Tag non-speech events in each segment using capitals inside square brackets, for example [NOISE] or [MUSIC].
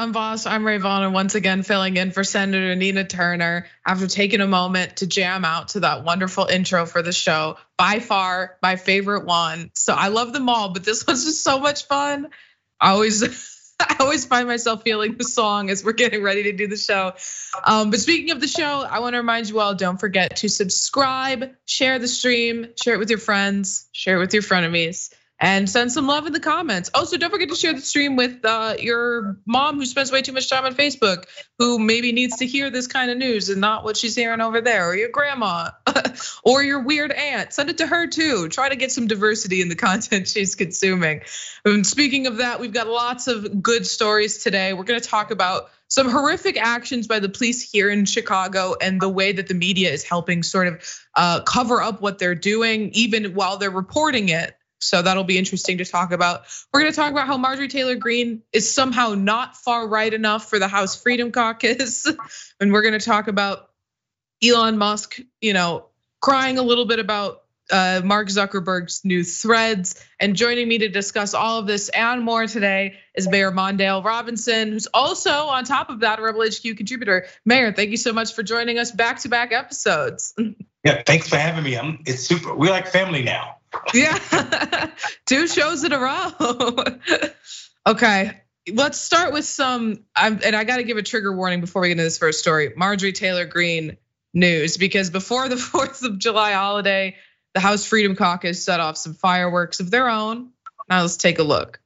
to Unbossed. I'm Rayyvana, and once again filling in for Senator Nina Turner after taking a moment to jam out to that wonderful intro for the show. By far, my favorite one. So I love them all, but this [LAUGHS] one's just so much fun. I always, [LAUGHS] I always find myself feeling the song as we're getting ready to do the show. Um, but speaking of the show, I want to remind you all: don't forget to subscribe, share the stream, share it with your friends, share it with your frenemies and send some love in the comments. Also, don't forget to share the stream with uh, your mom who spends way too much time on Facebook, who maybe needs to hear this kind of news and not what she's hearing over there, or your grandma, [LAUGHS] or your weird aunt. Send it to her too. Try to get some diversity in the [LAUGHS] content she's consuming. And speaking of that, we've got lots of good stories today. We're going to talk about some horrific actions by the police here in Chicago and the way that the media is helping sort of cover up what they're doing, even while they're reporting it. So that'll be interesting to talk about. We're going to talk about how Marjorie Taylor Greene is somehow not far right enough for the House Freedom Caucus. [LAUGHS] and we're going to talk about Elon Musk, you know, crying a little bit about uh, Mark Zuckerberg's new threads. And joining me to discuss all of this and more today is Mayor Mondale Robinson, who's also on top of that a Rebel HQ contributor. Mayor, thank you so much for joining us back to back episodes. [LAUGHS] Yeah, thanks for having me. I'm, it's super. We're like family now. Yeah, [LAUGHS] two shows in a row. [LAUGHS] okay, let's start with some. and I got to give a trigger warning before we get into this first story. Marjorie Taylor Greene news, because before the [LAUGHS] Fourth of July holiday, the House Freedom Caucus set off some fireworks of their own. Now let's take a look.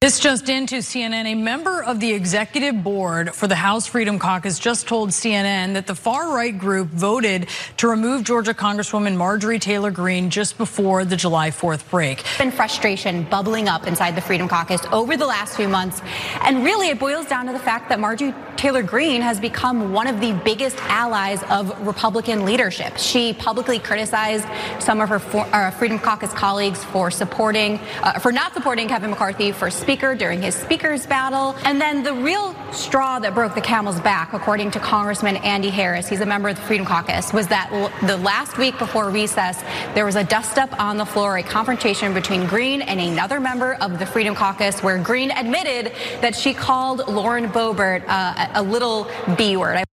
This just into CNN, a member of the executive board for the House Freedom Caucus just told CNN that the far right group voted to remove Georgia Congresswoman Marjorie Taylor Greene just before the July 4th break. Been frustration bubbling up inside the Freedom Caucus over the last few months. And really, it boils down to the fact that Marjorie Taylor Greene has become one of the biggest allies of Republican leadership. She publicly criticized some of her uh, Freedom Caucus colleagues for supporting, uh, for not supporting Kevin McCarthy for speaker during his speaker's battle. And then the real straw that broke the camel's back, according to Congressman Andy Harris, he's a member of the Freedom Caucus, was that the last week before recess, there was a dust up on the floor, a confrontation between Greene and another member of the Freedom Caucus, where Greene admitted that she called Lauren Boebert uh, a little B word.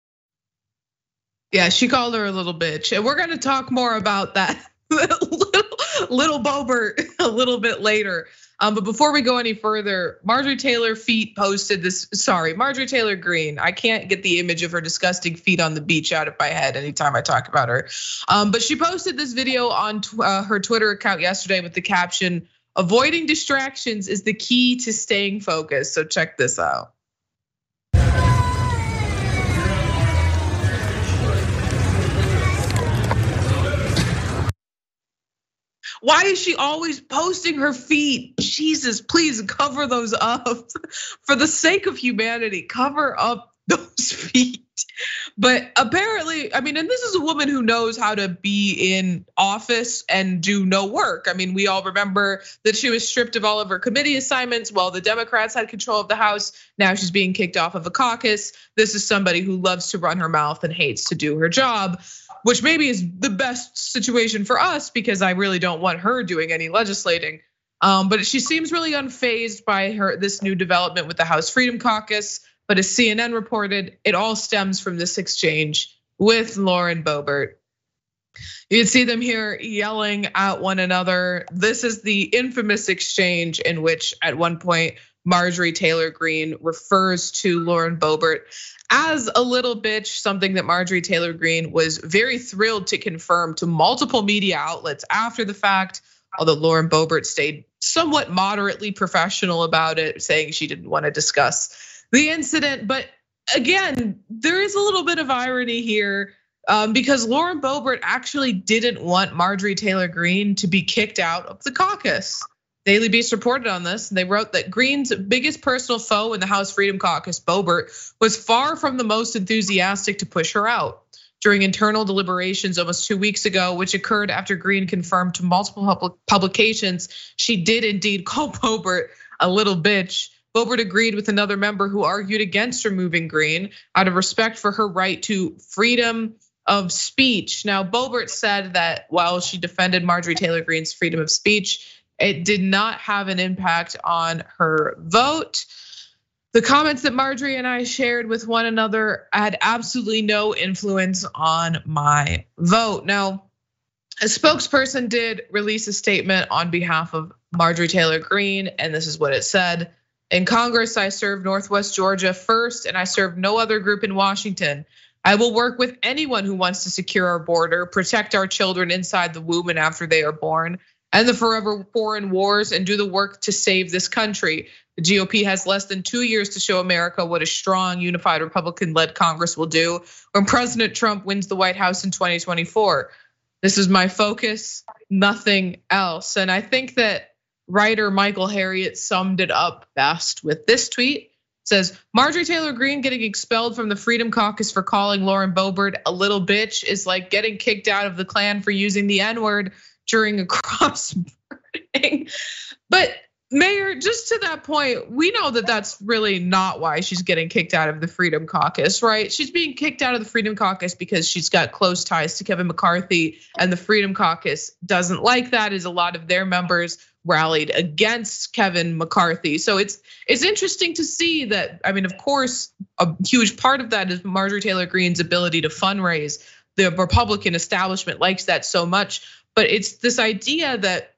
Yeah, she called her a little bitch. And we're going to talk more about that [LAUGHS] little, little Boebert [LAUGHS] a little bit later. Um, but before we go any further, Marjorie Taylor feet posted this. Sorry, Marjorie Taylor Greene. I can't get the image of her disgusting feet on the beach out of my head anytime I talk about her. Um, but she posted this video on uh, her Twitter account yesterday with the caption, "Avoiding distractions is the key to staying focused." So check this out. Why is she always posting her feet? Jesus, please cover those up. [LAUGHS] For the sake of humanity, cover up [LAUGHS] those feet. But apparently, I mean, and this is a woman who knows how to be in office and do no work. I mean, we all remember that she was stripped of all of her committee assignments while the Democrats had control of the House. Now she's being kicked off of a caucus. This is somebody who loves to run her mouth and hates to do her job which maybe is the best situation for us because I really don't want her doing any legislating. Um, but she seems really unfazed by her this new development with the House Freedom Caucus. But as CNN reported, it all stems from this exchange with Lauren Boebert. You can see them here yelling at one another. This is the infamous exchange in which, at one point, Marjorie Taylor Greene refers to Lauren Boebert as a little bitch, something that Marjorie Taylor Greene was very thrilled to confirm to multiple media outlets after the fact, although Lauren Boebert stayed somewhat moderately professional about it, saying she didn't want to discuss the incident. But again, there is a little bit of irony here. Um, because Lauren Boebert actually didn't want Marjorie Taylor Greene to be kicked out of the caucus. Daily Beast reported on this. And they wrote that Greene's biggest personal foe in the House Freedom Caucus, Boebert, was far from the most enthusiastic to push her out. During internal deliberations almost two weeks ago, which occurred after Greene confirmed to multiple publications she did indeed call [LAUGHS] Boebert a little bitch. Boebert agreed with another member who argued against removing Green out of respect for her right to freedom of speech. Now, Boebert said that while she defended Marjorie Taylor Greene's freedom of speech, it did not have an impact on her vote. the comments that Marjorie and I shared with one another had absolutely no influence on my vote. Now, a spokesperson did release a statement on behalf of Marjorie Taylor Greene, and this is what it said. In Congress, I serve Northwest Georgia first, and I serve no other group in Washington. I will work with anyone who wants to secure our border, protect our children inside the womb and after they are born, and the forever foreign wars, and do the work to save this country. The GOP has less than two years to show America what a strong, unified Republican led Congress will do when President Trump wins the White House in 2024. This is my focus, nothing else. And I think that writer Michael Harriot summed it up best with this tweet. Says Marjorie Taylor Greene getting expelled from the Freedom Caucus for calling Lauren Boebert a little bitch is like getting kicked out of the Klan for using the N word during a [LAUGHS] cross burning. But Mayor, just to that point, we know that that's really not why she's getting kicked out of the Freedom Caucus, right? She's being kicked out of the Freedom Caucus because she's got close ties to Kevin McCarthy, and the Freedom Caucus doesn't like that. As a lot of their members rallied against Kevin McCarthy, so it's it's interesting to see that. I mean, of course, a huge part of that is Marjorie Taylor Greene's ability to fundraise. The Republican establishment likes that so much, but it's this idea that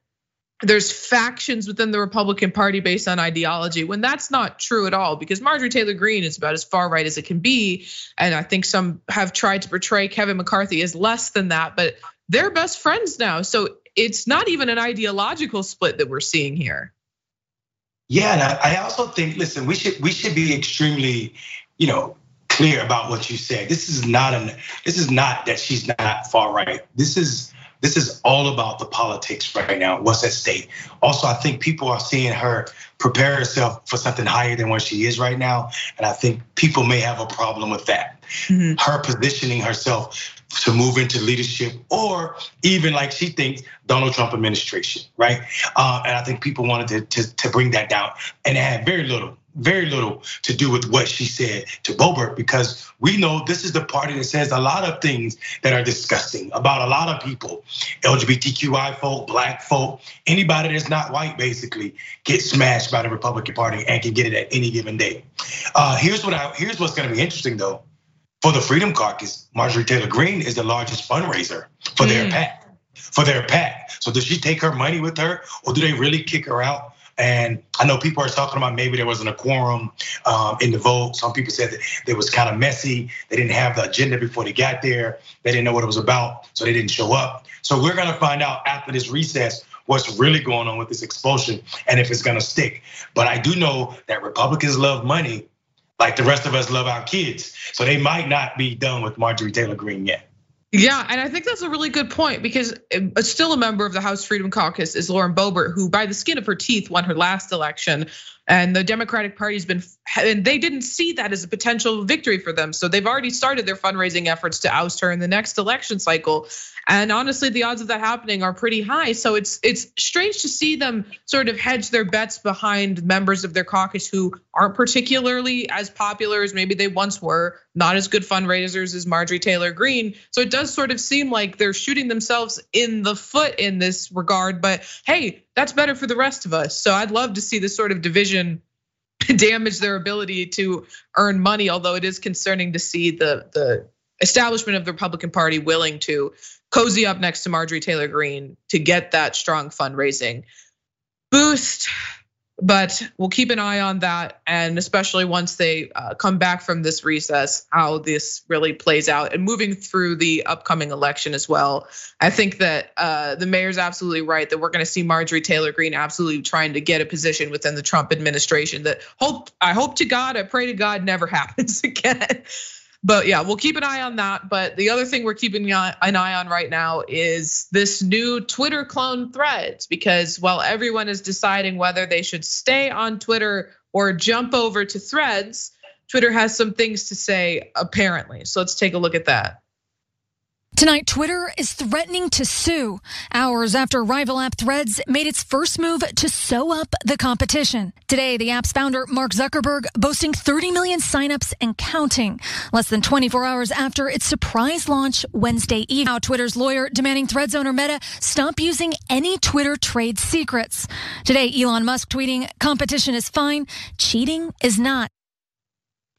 there's factions within the Republican Party based on ideology when that's not true at all because Marjorie Taylor Greene is about as far right as it can be and I think some have tried to portray Kevin McCarthy as less than that but they're best friends now so it's not even an ideological split that we're seeing here. Yeah, and I also think listen, we should we should be extremely, you know, clear about what you said. This is not an this is not that she's not far right. This is this is all about the politics right now, what's at stake. Also, I think people are seeing her prepare herself for something higher than where she is right now. And I think people may have a problem with that. Mm-hmm. Her positioning herself to move into leadership or even like she thinks Donald Trump administration, right? Uh, and I think people wanted to, to, to bring that down and it had very little very little to do with what she said to Boebert because we know this is the party that says a lot of things that are disgusting about a lot of people, LGBTQI folk, black folk, anybody that's not white basically gets smashed by the Republican Party and can get it at any given day. Uh, here's what I here's what's going to be interesting though. For the Freedom Caucus, Marjorie Taylor Greene is the largest fundraiser for mm. their PAC. For their PAC. So does she take her money with her, or do they really kick her out? And I know people are talking about maybe there wasn't a quorum um, in the vote. Some people said that it was kind of messy. They didn't have the agenda before they got there. They didn't know what it was about, so they didn't show up. So we're gonna find out after this recess what's really going on with this expulsion and if it's gonna stick. But I do know that Republicans love money like the rest of us love our kids. So they might not be done with Marjorie Taylor Greene yet. Yeah, and I think that's a really good point because uh, still a member of the House Freedom Caucus is Lauren Boebert, who by the skin of her teeth won her last election. And the Democratic Party's been, and they didn't see that as a potential victory for them. So they've already started their fundraising efforts to oust her in the next election cycle. And honestly, the odds of that happening are pretty high. So it's it's strange to see them sort of hedge their bets behind members of their caucus who aren't particularly as popular as maybe they once were, not as good fundraisers as Marjorie Taylor Greene. So it does sort of seem like they're shooting themselves in the foot in this regard. But hey, that's better for the rest of us. So I'd love to see this sort of division [LAUGHS] damage their ability to earn money although it is concerning to see the the establishment of the Republican Party willing to cozy up next to Marjorie Taylor Greene to get that strong fundraising boost. But we'll keep an eye on that, and especially once they uh, come back from this recess, how this really plays out, and moving through the upcoming election as well. I think that uh, the mayor's absolutely right that we're going to see Marjorie Taylor Greene absolutely trying to get a position within the Trump administration. That hope I hope to God, I pray to God, never [LAUGHS] happens again. But yeah, we'll keep an eye on that. But the other thing we're keeping an eye on right now is this new Twitter clone threads, because while everyone is deciding whether they should stay on Twitter or jump over to threads, Twitter has some things to say apparently. So let's take a look at that. Tonight, Twitter is threatening to sue hours after rival app Threads made its first move to sew up the competition. Today, the app's founder, Mark Zuckerberg, boasting 30 million signups and counting. Less than 24 hours after its surprise launch Wednesday evening. Now, Twitter's lawyer demanding Threads owner Meta stop using any Twitter trade secrets. Today, Elon Musk tweeting, competition is fine, cheating is not.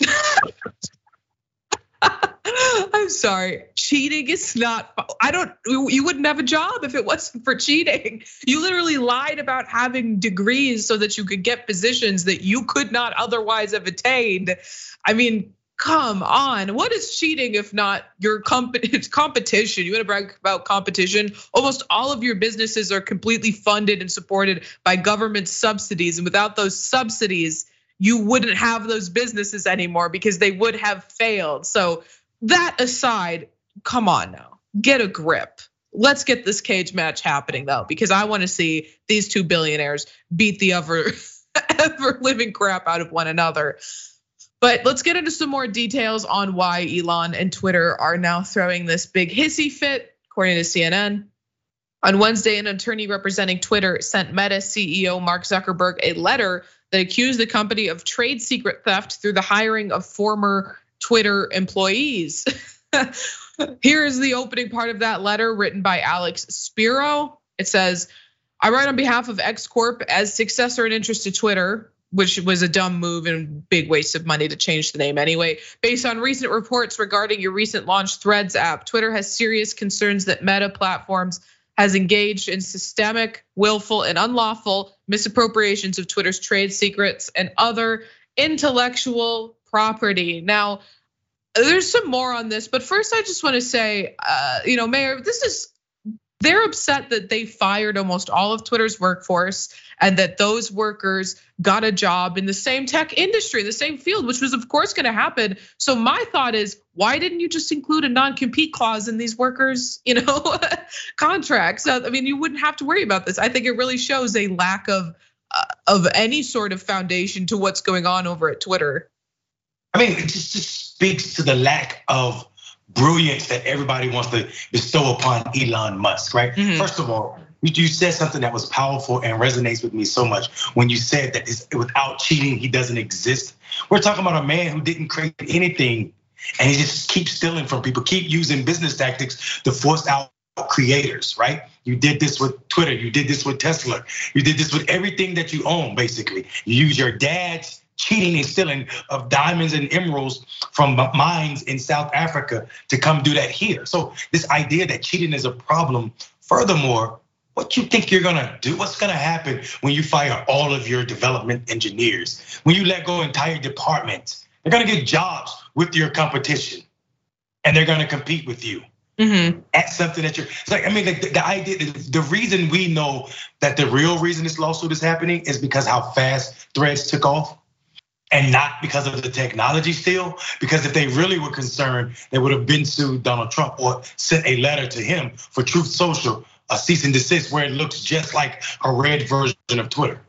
[LAUGHS] [LAUGHS] I'm sorry. Cheating is not, I don't, you wouldn't have a job if it wasn't for cheating. You literally lied about having degrees so that you could get positions that you could not otherwise have attained. I mean, come on. What is cheating if not your company? [LAUGHS] It's competition? You want to brag about competition? Almost all of your businesses are completely funded and supported by government subsidies. And without those subsidies, you wouldn't have those businesses anymore because they would have failed. So that aside, come on now, get a grip. Let's get this cage match happening though, because I want to see these two billionaires beat the ever, [LAUGHS] ever living crap out of one another. But let's get into some more details on why Elon and Twitter are now throwing this big hissy fit, according to CNN. On Wednesday, an attorney representing Twitter sent Meta CEO Mark Zuckerberg a letter that accused the company of trade secret theft through the hiring of former Twitter employees. [LAUGHS] Here is the opening part of that letter written by Alex Spiro. It says, I write on behalf of X Corp as successor in interest to Twitter, which was a dumb move and big waste of money to change the name anyway. Based on recent reports regarding your recent launch Threads app, Twitter has serious concerns that Meta platforms has engaged in systemic, willful, and unlawful misappropriations of Twitter's trade secrets and other intellectual property. Now, there's some more on this, but first I just want to say, uh, you know, Mayor, this is they're upset that they fired almost all of Twitter's workforce and that those workers got a job in the same tech industry, the same field, which was of course going to happen. So my thought is, why didn't you just include a non-compete clause in these workers, you know, [LAUGHS] contracts? I mean, you wouldn't have to worry about this. I think it really shows a lack of uh, of any sort of foundation to what's going on over at Twitter. I mean, it just, just speaks to the lack of brilliance that everybody wants to bestow upon Elon Musk, right? Mm-hmm. First of all, you said something that was powerful and resonates with me so much when you said that without cheating, he doesn't exist. We're talking about a man who didn't create anything and he just keeps stealing from people, keep using business tactics to force out creators, right? You did this with Twitter, you did this with Tesla, you did this with everything that you own, basically. You use your dad's cheating and stealing of diamonds and emeralds from mines in South Africa to come do that here. So this idea that cheating is a problem, furthermore, what you think you're gonna do? What's gonna happen when you fire all of your development engineers? When you let go entire departments? They're gonna get jobs with your competition, and they're gonna compete with you. Mm-hmm. At something that you're it's like, I mean, the, the idea, the, the reason we know that the real reason this lawsuit is happening is because how fast threads took off and not because of the technology still. Because if they really were concerned, they would have been sued Donald Trump or sent a letter to him for Truth Social, a cease and desist, where it looks just like a red version of Twitter.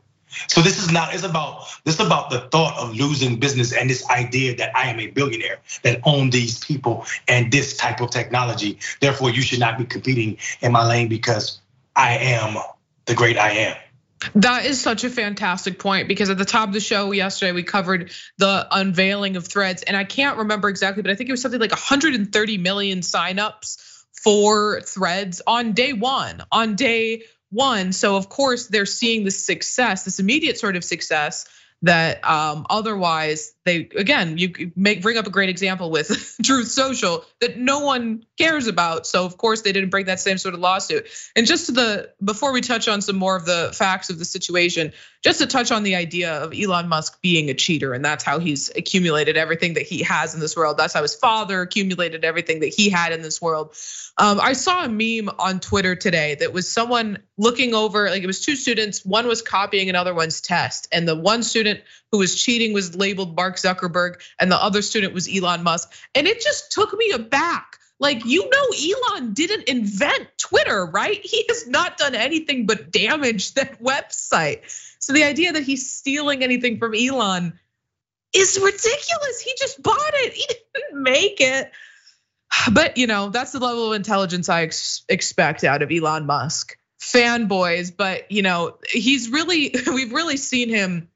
So this is not, it's about this is about the thought of losing business and this idea that I am a billionaire that own these people and this type of technology. Therefore, you should not be competing in my lane because I am the great I am. That is such a fantastic point because at the top of the show yesterday we covered the unveiling of threads and I can't remember exactly but I think it was something like 130 million signups for threads on day 1 on day 1 so of course they're seeing the success this immediate sort of success that um, otherwise they again you make bring up a great example with [LAUGHS] Truth Social that no one cares about. So of course they didn't bring that same sort of lawsuit. And just to the before we touch on some more of the facts of the situation, just to touch on the idea of Elon Musk being a cheater and that's how he's accumulated everything that he has in this world. That's how his father accumulated everything that he had in this world. Um, I saw a meme on Twitter today that was someone looking over, like it was two students, one was copying another one's test, and the one student who was cheating was labeled Mark Zuckerberg, and the other student was Elon Musk. And it just took me aback. Like, you know, Elon didn't invent Twitter, right? [LAUGHS] He has not done anything but damage [LAUGHS] that website. So the idea that he's stealing anything from Elon is ridiculous. He just bought it, [LAUGHS] he didn't make it. [SIGHS] But you know, that's the level of intelligence I ex- expect out of Elon Musk. Fanboys, but you know, he's really we've really seen him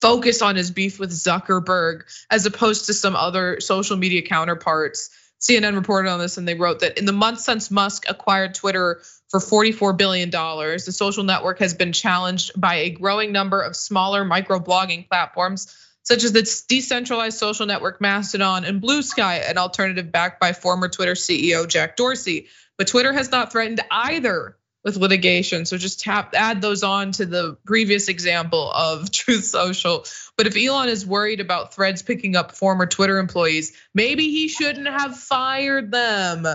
focus on his beef with Zuckerberg as opposed to some other social media counterparts. CNN reported on this and they wrote that in the months since Musk acquired Twitter for $44 billion, the social network has been challenged by a growing number of smaller microblogging platforms such as the decentralized social network Mastodon and Bluesky, an alternative backed by former Twitter CEO Jack Dorsey. But Twitter has not threatened either with litigation. So just tap add those on to the previous example of [LAUGHS] Truth Social. But if Elon is worried about threads picking up former Twitter employees, maybe he shouldn't have fired them.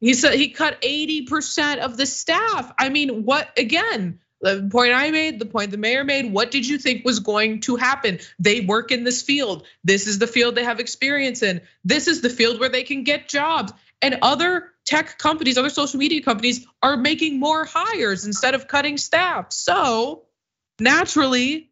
He said he cut 80% of the staff. I mean, what again? The point I made, the point the mayor made, what did you think was going to happen? They work in this field. This is the field they have experience in. This is the field where they can get jobs. And other tech companies, other social media companies are making more hires instead of cutting staff. So naturally,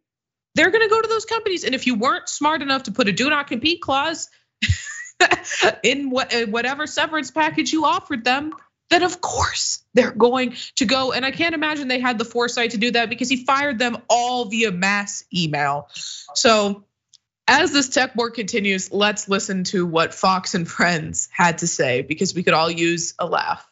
they're gonna go to those companies. And if you weren't smart enough to put a do not compete clause [LAUGHS] in uh, whatever severance package you offered them, then of course they're going to go. And I can't imagine they had the foresight to do that because he fired them all via mass email. So as this tech war continues, let's listen to what Fox and Friends had to say because we could all use a laugh.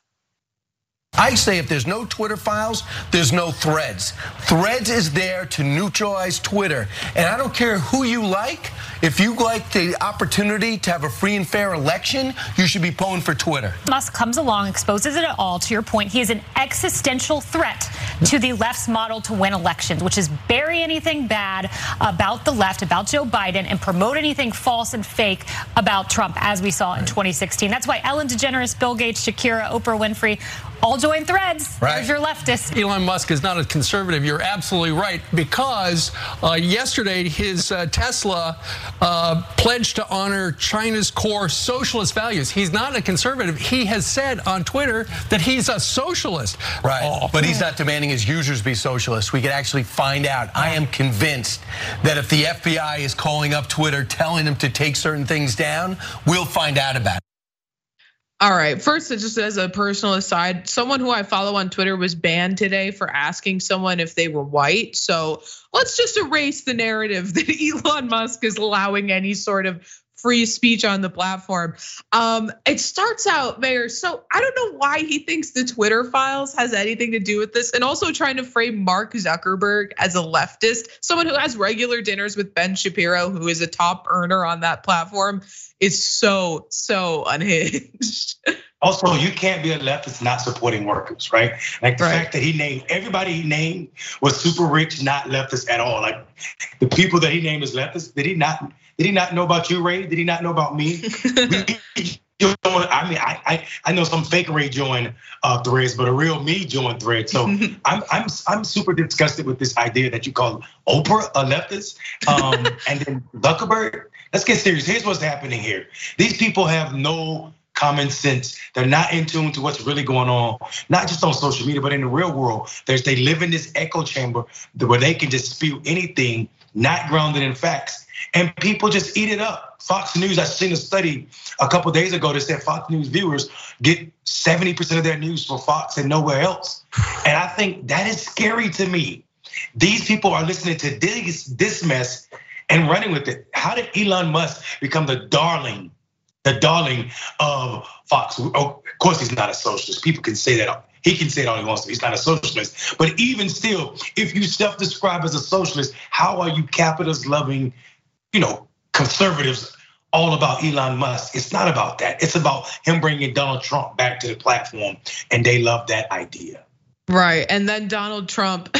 I say if there's no Twitter files, there's no threads. Threads is there to neutralize Twitter. And I don't care who you like, if you like the opportunity to have a free and fair election, you should be pulling for Twitter. Musk comes along, exposes it all. To your point, he is an existential threat to the left's model to win elections, which is bury anything bad about the left, about Joe Biden, and promote anything false and fake about Trump, as we saw in 2016. That's why Ellen DeGeneres, Bill Gates, Shakira, Oprah Winfrey all join threads. Right. There's your leftist. Elon Musk is not a conservative. You're absolutely right because uh, yesterday his uh, Tesla uh, pledged to honor China's core socialist values. He's not a conservative. He has said on Twitter that he's a socialist. Right. Oh. But he's not demanding his users be socialists. We can actually find out. I am convinced that if the FBI is calling up Twitter, telling them to take certain things down, we'll find out about it. All right. First, just as a personal aside, someone who I follow on Twitter was banned today for asking someone if they were white. So let's just erase the narrative [LAUGHS] that Elon Musk is allowing any sort of free speech on the platform. Um, it starts out, Mayor. So I don't know why he thinks the Twitter files has anything to do with this, and also trying to frame Mark Zuckerberg as a leftist, someone who has regular dinners with Ben Shapiro, who is a top earner on that platform is so so unhinged. [LAUGHS] Also, you can't be a leftist not supporting workers, right? Like the right. fact that he named everybody he named was super rich, not leftist at all. Like the people that he named as leftists, did he not? Did he not know about you, Ray? Did he not know about me? [LAUGHS] I mean, I, I I know some fake Ray joined uh, threads, but a real me joined threads. So [LAUGHS] I'm I'm I'm super disgusted with this idea that you call Oprah a leftist, um, [LAUGHS] and then Zuckerberg let's get serious. Here's what's happening here. These people have no common sense. They're not in tune to what's really going on, not just on social media, but in the real world. There's they live in this echo chamber where they can just spew anything not grounded in facts, and people just eat it up. Fox News, I seen a study a couple days ago that said Fox News viewers get 70% of their news from Fox and nowhere else. And I think that is scary to me. These people are listening to this, this mess and running with it. How did Elon Musk become the darling, the darling of Fox? Oh, of course, he's not a socialist. People can say that. He can say it all he wants to. He's not a socialist. But even still, if you self-describe as a socialist, how are you capitalist loving, you know, conservatives all about Elon Musk. It's not about that. It's about him bringing Donald Trump back to the platform, and they love that idea. Right, and then Donald Trump,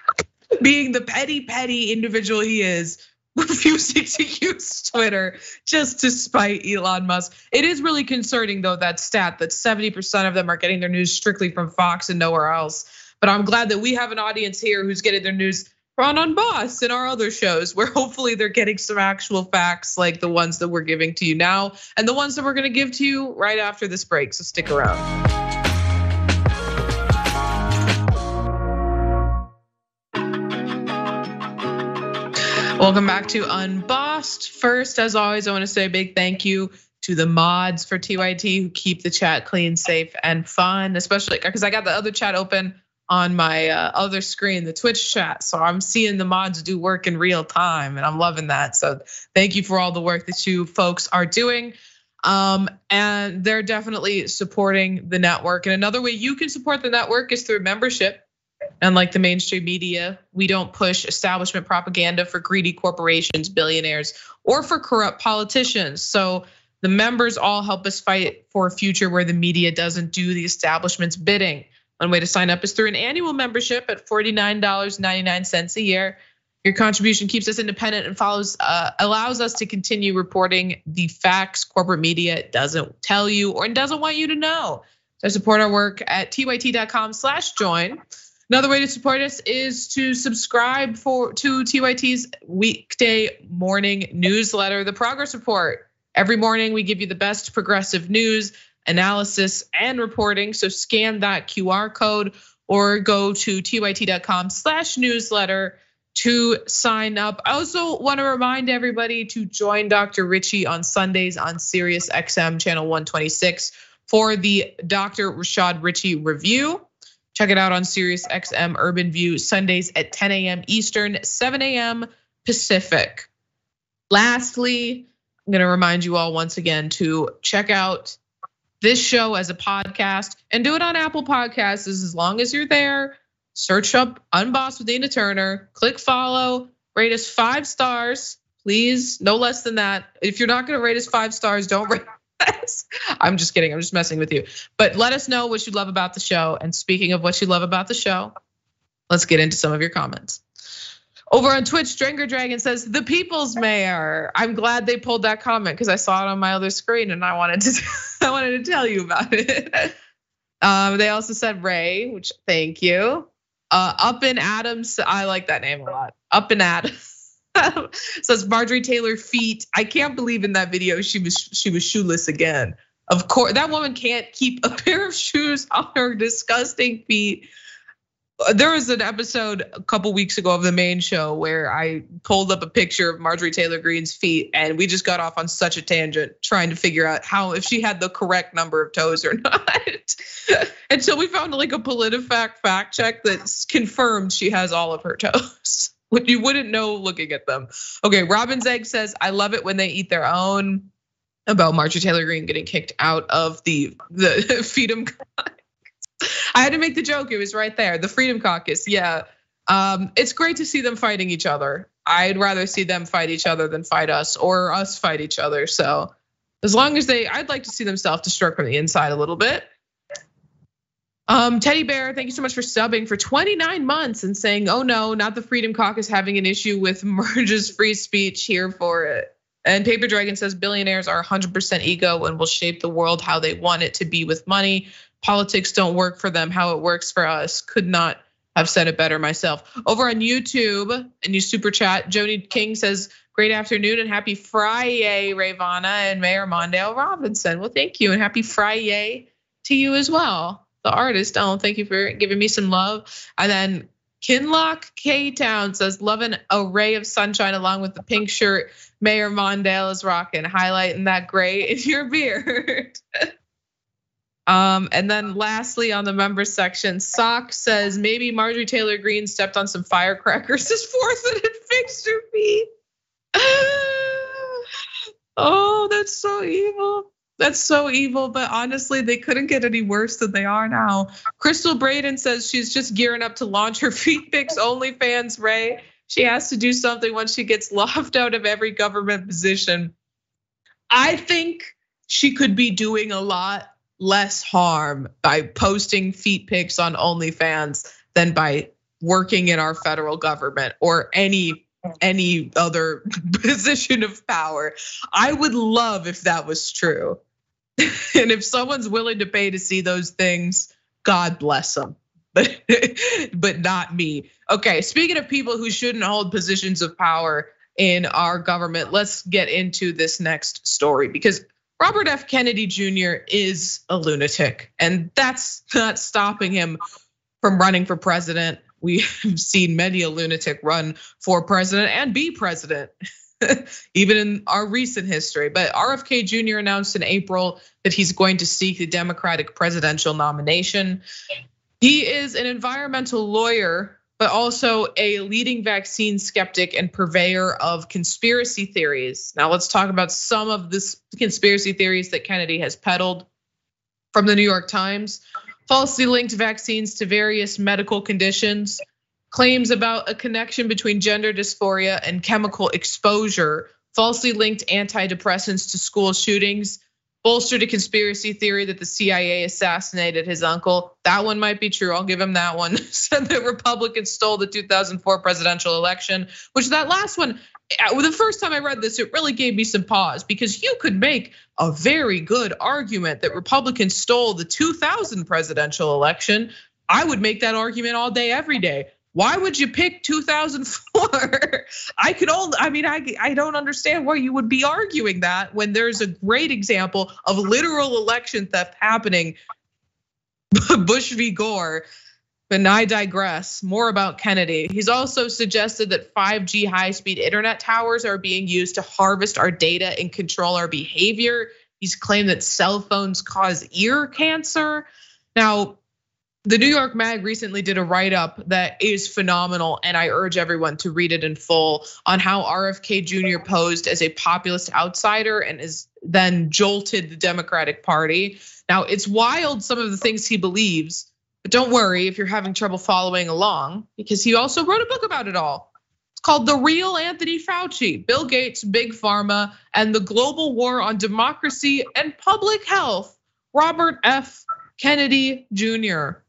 [LAUGHS] being the petty, petty individual he is, [LAUGHS] refusing to use Twitter just to spite Elon Musk. It is really concerning though that stat that 70% of them are getting their news strictly from Fox and nowhere else. But I'm glad that we have an audience here who's getting their news from Unbossed and our other shows where [LAUGHS] hopefully they're getting some actual facts like the ones that we're giving to you now and the ones that we're going to give to you right after this break. So stick around. Welcome back to Unbossed. First, as always, I want to say a big thank you to the mods for TYT who keep the chat clean, safe, and fun, especially because I got the other chat open on my uh, other screen, the Twitch chat. So I'm seeing the mods do work in real time and I'm loving that. So thank you for all the work that you folks are doing. Um, and they're definitely supporting the network. And another way you can support the network is through membership. And like the mainstream media, we don't push establishment propaganda for greedy corporations, billionaires, or for corrupt politicians. So the members all help us fight for a future where the media doesn't do the establishment's bidding. One way to sign up is through an annual membership at $49.99 a year. Your contribution keeps us independent and follows uh, allows us to continue reporting the facts corporate media doesn't tell you or doesn't want you to know. So support our work at tyt.com/join. Another way to support us is to subscribe for to TYT's weekday morning newsletter, the Progress Report. Every morning we give you the best progressive news, analysis, and reporting. So scan that QR code or go to tyt.com/newsletter to sign up. I also want to remind everybody to join Dr. Richey on Sundays on Sirius XM channel 126 for the Dr. Rashad Richey review. Check it out on Sirius XM Urban View Sundays at 10 a.m. Eastern, 7 a.m. Pacific. Lastly, I'm going to remind you all once again to check out this show as a podcast and do it on Apple Podcasts as long as you're there. Search up Unbossed with Nina Turner, click follow, rate us five stars, please, no less than that. If you're not going to rate us five stars, don't [LAUGHS] rate us. I'm just kidding. I'm just messing with you. But let us know what you love about the show. And speaking of what you love about the show, let's get into some of your comments. Over on Twitch, Stranger Dragon says, the people's mayor. I'm glad they pulled that comment because I saw it on my other screen and I wanted to [LAUGHS] I wanted to tell you about it. [LAUGHS] Um, they also said Ray, which thank you. Uh, Up in Adams, I like that name a lot. Up in Adams. [LAUGHS] says Marjorie Taylor feet. I can't believe in that video she was she was shoeless again. Of course, that woman can't keep a pair of shoes on her disgusting feet. There was an episode a couple weeks ago of the main show where I pulled up a picture of Marjorie Taylor Greene's feet, and we just got off on such a tangent trying to figure out how if she had the correct number of toes or [LAUGHS] not. Until we found like a PolitiFact fact check that confirmed she has all of her [LAUGHS] toes Which you wouldn't know looking at them. Okay, Robin's Egg says, I love it when they eat their own. About Marjorie Taylor Greene getting kicked out of the the [LAUGHS] Caucus. [LAUGHS] I had to make the joke. It was right there. The Freedom Caucus. Yeah. Um, it's great to see them fighting each other. I'd rather see them fight each other than fight us or us fight each other. So as long as they, I'd like to see them self-destruct from the inside a little bit. Um, Teddy Bear, thank you so much for subbing for 29 months and saying, oh no, not the Freedom Caucus having an issue with [LAUGHS] Merge's free speech here for it. And Paper Dragon says billionaires are 100% ego and will shape the world how they want it to be with money. Politics don't work for them how it works for us. Could not have said it better myself. Over on YouTube, and you super chat, Joni King says, Great afternoon and happy Friday, Rayyvana and Mayor Mondale Robinson. Well, thank you and happy Friday to you as well the artist. Oh, thank you for giving me some love. And then Kinlock K Town says, loving a ray of sunshine along with the pink shirt Mayor Mondale is rocking, highlighting that gray in your beard. [LAUGHS] um, and then lastly, on the members section, Sock says maybe Marjorie Taylor Greene stepped on some firecrackers [LAUGHS] this fourth and it fixed her feet. [SIGHS] oh, that's so evil. That's so evil, but honestly, they couldn't get any worse than they are now. Crystal Braden says she's just gearing up to launch her [LAUGHS] feet pics OnlyFans, Ray. She has to do something once she gets locked out of every government position. I think she could be doing a lot less harm by posting feet pics on OnlyFans than by working in our federal government or any any other [LAUGHS] position of power. I would love if that was true. [LAUGHS] and if someone's willing to pay to see those things, God bless them. But [LAUGHS] but not me. Okay, speaking of people who shouldn't hold positions of power in our government, let's get into this next story because Robert F. Kennedy Jr. is a lunatic, and that's not stopping him from running for president We've seen many a lunatic run for president and be president, [LAUGHS] even in our recent history. But RFK Jr. announced in April that he's going to seek the Democratic presidential nomination. He is an environmental lawyer, but also a leading vaccine skeptic and purveyor of conspiracy theories. Now, let's talk about some of the conspiracy theories that Kennedy has peddled from the New York Times. falsely linked vaccines to various medical conditions, claims about a connection between gender dysphoria and chemical exposure, falsely linked antidepressants to school shootings, bolstered a conspiracy theory that the CIA assassinated his uncle. That one might be true. I'll give him that one. [LAUGHS] Said that Republicans stole the 2004 presidential election, which that last one, uh, the first time I read this, it really gave me some pause because you could make a very good argument that Republicans stole the 2000 presidential election. I would make that argument all day, every day. Why would you pick 2004? [LAUGHS] I could only, I mean, I, I don't understand why you would be arguing that when there's a great example of literal election theft happening. [LAUGHS] Bush v. Gore. But I digress. More about Kennedy. He's also suggested that 5G high speed internet towers are being used to harvest our data and control our behavior. He's claimed that cell phones cause ear cancer. Now, the New York Mag recently did a write up that is phenomenal, and I urge everyone to read it in full on how RFK Jr. posed as a populist outsider and is then jolted the Democratic Party. Now, it's wild some of the things he believes, but don't worry if you're having trouble following along, because he also wrote a book about it all. It's called The Real Anthony Fauci Bill Gates, Big Pharma, and the Global War on Democracy and Public Health. Robert F. Kennedy Jr.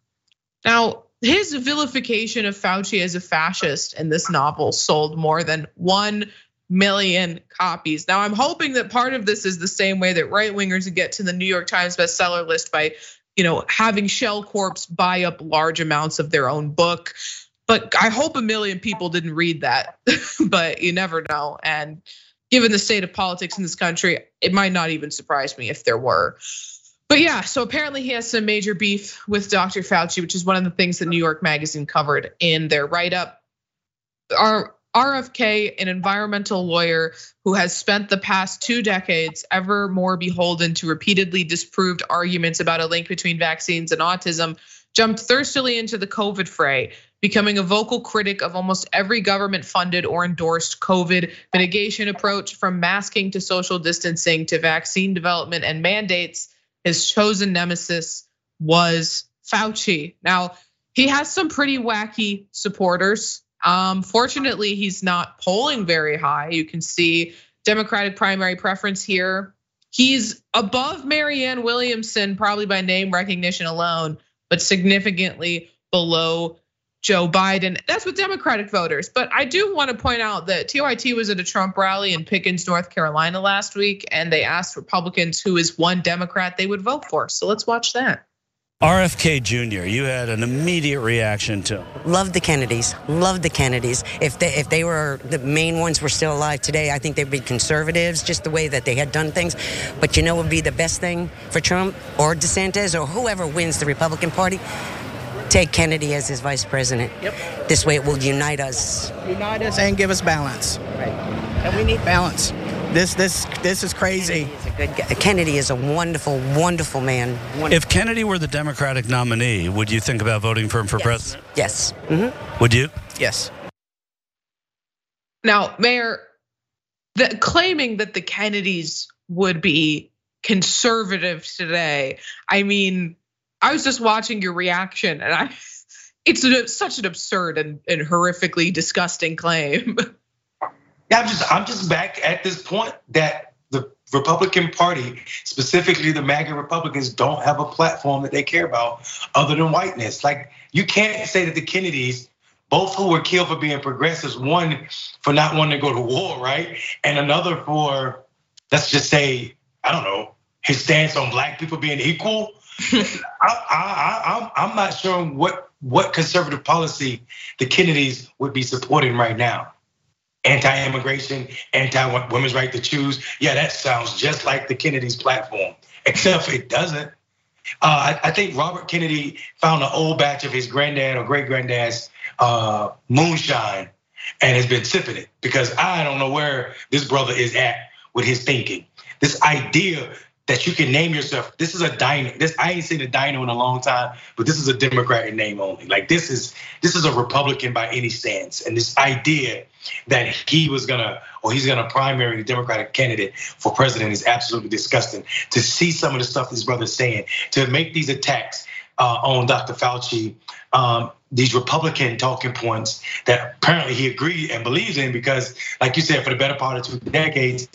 Now, his vilification of Fauci as a fascist in this novel sold more than 1 million copies. Now, I'm hoping that part of this is the same way that right wingers get to the New York Times bestseller list by, you know, having Shell Corps buy up large amounts of their own book. But I hope a million people didn't read that, [LAUGHS] but you never know. And given the state of politics in this country, it might not even surprise me if there were. But yeah, so apparently he has some major beef with Dr. Fauci, which is one of the things that New York Magazine covered in their write up. RFK, an environmental lawyer who has spent the past two decades ever more beholden to repeatedly disproved arguments about a link between vaccines and autism, jumped thirstily into the COVID fray, becoming a vocal critic of almost every government funded or endorsed COVID mitigation approach from masking to social distancing to vaccine development and mandates his chosen nemesis was Fauci. Now, he has some pretty wacky supporters. Um, fortunately, he's not polling very high. You can see Democratic primary preference here. He's above Marianne Williamson, probably by name recognition alone, but significantly below Joe Biden. That's with Democratic voters. But I do want to point out that TYT was at a Trump rally in Pickens, North Carolina last week, and they asked Republicans who is one Democrat they would vote for. So let's watch that. RFK Jr., you had an immediate reaction to. Love the Kennedys. Love the Kennedys. If they if they were the main ones were still alive today, I think they'd be conservatives, just the way that they had done things. But you know what would be the best thing for Trump or DeSantis or whoever wins the Republican Party? Take Kennedy as his vice president. Yep. This way it will unite us. Unite us and give us balance. Right. And we need balance. This this this is crazy. Kennedy is, Kennedy is a wonderful, wonderful man. Wonderful. If Kennedy were the Democratic nominee, would you think about voting for him for yes. president? Yes. Mm-hmm. Would you? Yes. Now, Mayor, the, claiming that the Kennedys would be conservative today, I mean, I was just watching your reaction, and I, [LAUGHS] it's a, such an absurd and, and horrifically disgusting claim. [LAUGHS] Yeah, I'm just I'm just back at this point that the Republican Party, specifically the MAGA Republicans, don't have a platform that they care about other than whiteness. Like you can't say that the Kennedys, both who were killed for being progressives, one for not wanting to go to war, right, and another for let's just say I don't know his stance on black people being equal. I, I'm not sure what what conservative policy the Kennedys would be supporting right now. Anti-immigration, anti-women's right to choose. Yeah, that sounds just like the Kennedys' platform, except it doesn't. Uh, I, I, think Robert Kennedy found an old batch of his granddad or great granddad's uh, moonshine and has been sipping it because I don't know where this brother is at with his thinking. This idea that you can name yourself. This is a dino. This I ain't seen a dino in a long time, but this is a Democratic name only. Like this is this is a Republican by any stance. And this idea that he was gonna or he's gonna primary the Democratic candidate for president is absolutely disgusting. To see some of the stuff this brother's saying, to make these attacks uh, on Dr. Fauci um, these Republican talking points that apparently he agreed and believes in because, like you said, for the better part of two decades,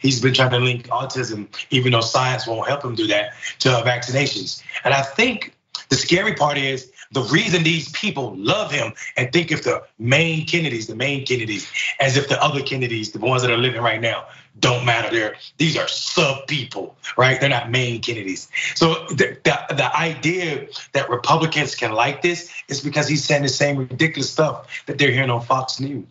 he's been trying to link autism, even though science won't help him do that, to vaccinations. And I think the scary part is the reason these people love him and think of the main Kennedys, the main Kennedys, as if the other Kennedys, the ones that are living right now, don't matter. They're these are sub people, right? They're not main Kennedys. So the, the, the idea that Republicans can like this is because he's saying the same ridiculous stuff that they're hearing on Fox News.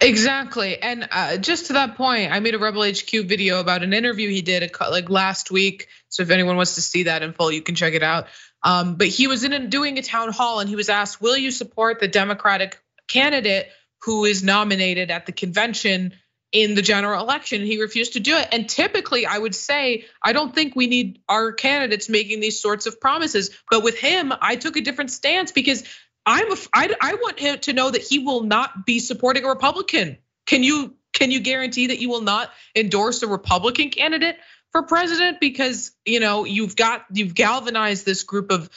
Exactly, and uh, just to that point, I made a Rebel HQ video about an interview he did like last week. So if anyone wants to see that in full, you can check it out. Um, but he was in doing a town hall, and he was asked, "Will you support the Democratic candidate who is nominated at the convention in the general election. And He refused to do it. And typically, I would say, I don't think we need our candidates making these sorts of promises. But with him, I took a different stance because I'm a, I, I want him to know that he will not be supporting a Republican. Can you can you guarantee that you will not endorse a Republican candidate for president? Because you know you've got you've galvanized this group of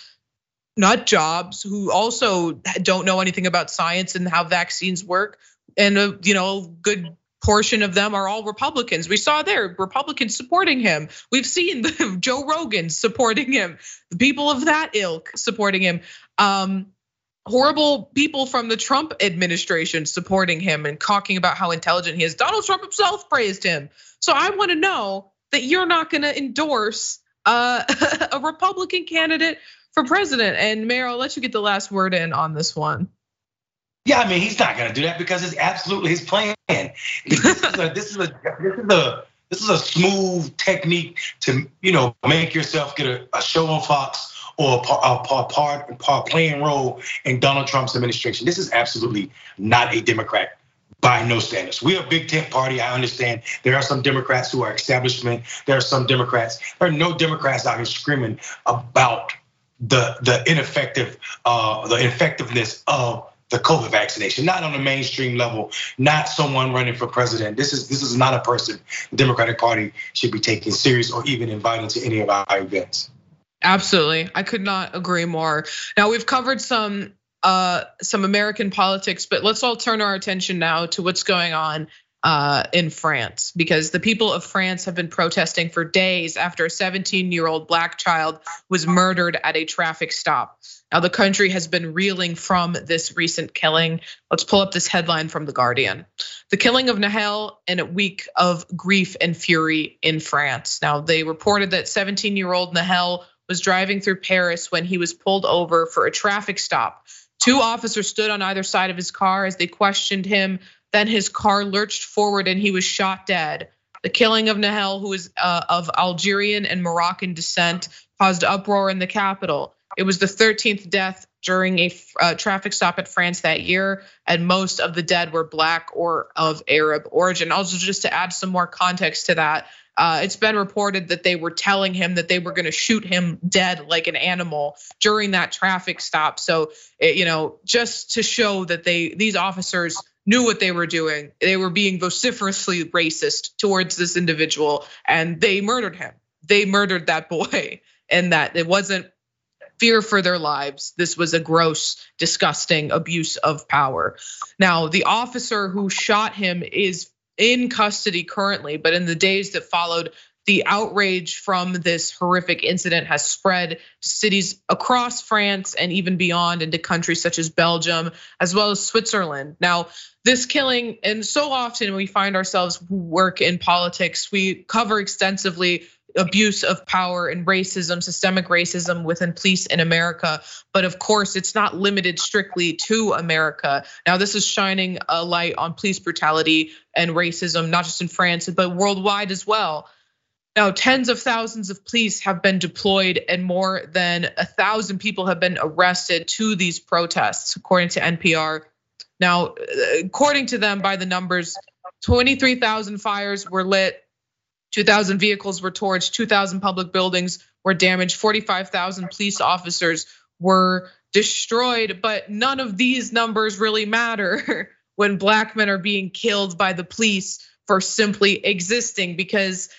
nut jobs who also don't know anything about science and how vaccines work and a you know good portion of them are all Republicans. We saw there Republicans supporting him. We've seen the [LAUGHS] Joe Rogan supporting him, the people of that ilk supporting him. Um, horrible people from the Trump administration supporting him and talking about how intelligent he is. Donald Trump himself praised him. So I want to know that you're not going to endorse uh, [LAUGHS] a Republican candidate for president. And Mayor, I'll let you get the last word in on this one. Yeah, I mean, he's not going to do that because it's absolutely his plan. This is a this is a this is a this is a smooth technique to you know make yourself get a, a show on Fox or a, part part playing role in Donald Trump's administration. This is absolutely not a Democrat by no standards. We are a big tent party. I understand there are some Democrats who are establishment. There are some Democrats. There are no Democrats out here screaming about the the ineffective uh, the effectiveness of the COVID vaccination, not on a mainstream level, not someone running for president. This is this is not a person the Democratic Party should be taking serious or even inviting to any of our events. Absolutely, I could not agree more. Now we've covered some uh, some American politics, but let's all turn our attention now to what's going on uh, in France because the people of France have been protesting for days after a 17 year old black child was murdered at a traffic stop. Now, the country has been reeling from this recent killing. Let's pull up this headline from The Guardian. The killing of Nahel in a week of grief and fury in France. Now, they reported that 17 year old Nahel was driving through Paris when he was pulled over for a traffic stop. Two officers stood on either side of his car as they questioned him then his car lurched forward and he was shot dead. The killing of Nahel, who is uh, of Algerian and Moroccan descent, caused uproar in the capital. It was the 13th death during a uh, traffic stop at France that year, and most of the dead were black or of Arab origin. Also, just to add some more context to that, Uh, it's been reported that they were telling him that they were going to shoot him dead like an animal during that traffic stop. So, it, you know, just to show that they these officers knew what they were doing. They were being vociferously racist towards this individual and they murdered him. They murdered that boy [LAUGHS] and that it wasn't fear for their lives. This was a gross, disgusting abuse of power. Now, the officer who shot him is in custody currently, but in the days that followed, the outrage from this horrific incident has spread to cities across France and even beyond into countries such as Belgium, as well as Switzerland. Now, this killing, and so often we find ourselves who work in politics, we cover extensively abuse of power and racism, systemic racism within police in America. But of course, it's not limited strictly to America. Now, this is shining a light on police brutality and racism, not just in France, but worldwide as well. Now, tens of thousands of police have been deployed, and more than a thousand people have been arrested to these protests, according to NPR. Now, according to them, by the numbers, 23,000 fires were lit, 2,000 vehicles were torched, 2,000 public buildings were damaged, 45,000 police officers were destroyed. But none of these numbers really matter [LAUGHS] when black men are being killed by the police for simply existing because